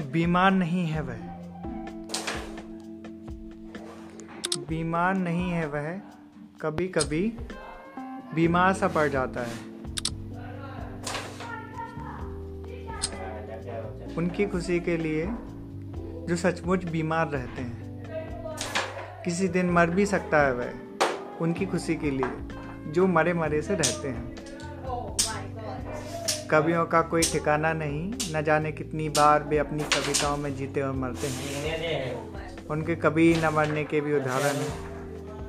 बीमार नहीं है वह। बीमार नहीं है वह कभी कभी बीमार सा पड़ जाता है। उनकी खुशी के लिए जो सचमुच बीमार रहते हैं, किसी दिन मर भी सकता है वह, उनकी खुशी के लिए जो मरे मरे से रहते हैं। कवियों का कोई ठिकाना नहीं, न जाने कितनी बार वे अपनी कविताओं में जीते और मरते हैं। उनके कभी न मरने के भी उदाहरण हैं।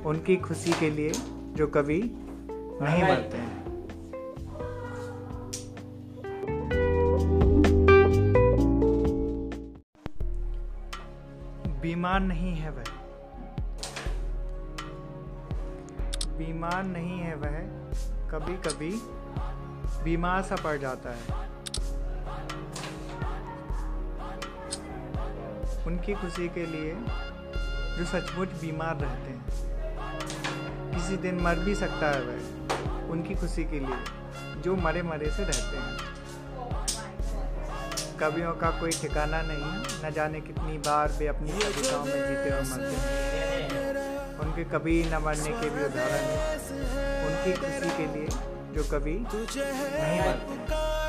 उनकी खुशी के लिए जो कभी नहीं मरते हैं। बीमार नहीं है वह। बीमार नहीं है वह। कभी कभी बीमार सा पड़ जाता है। उनकी खुशी के लिए जो सचमुच बीमार रहते हैं, किसी दिन मर भी सकता है वह, उनकी खुशी के लिए जो मरे मरे से रहते हैं। कवियों का कोई ठिकाना नहीं, न जाने कितनी बार वे अपनी कविताओं में जीते और मरते हैं। उनके कभी न मरने के भी उदाहरण हैं। उनकी खुशी के लिए जो कभी नहीं बनते हैं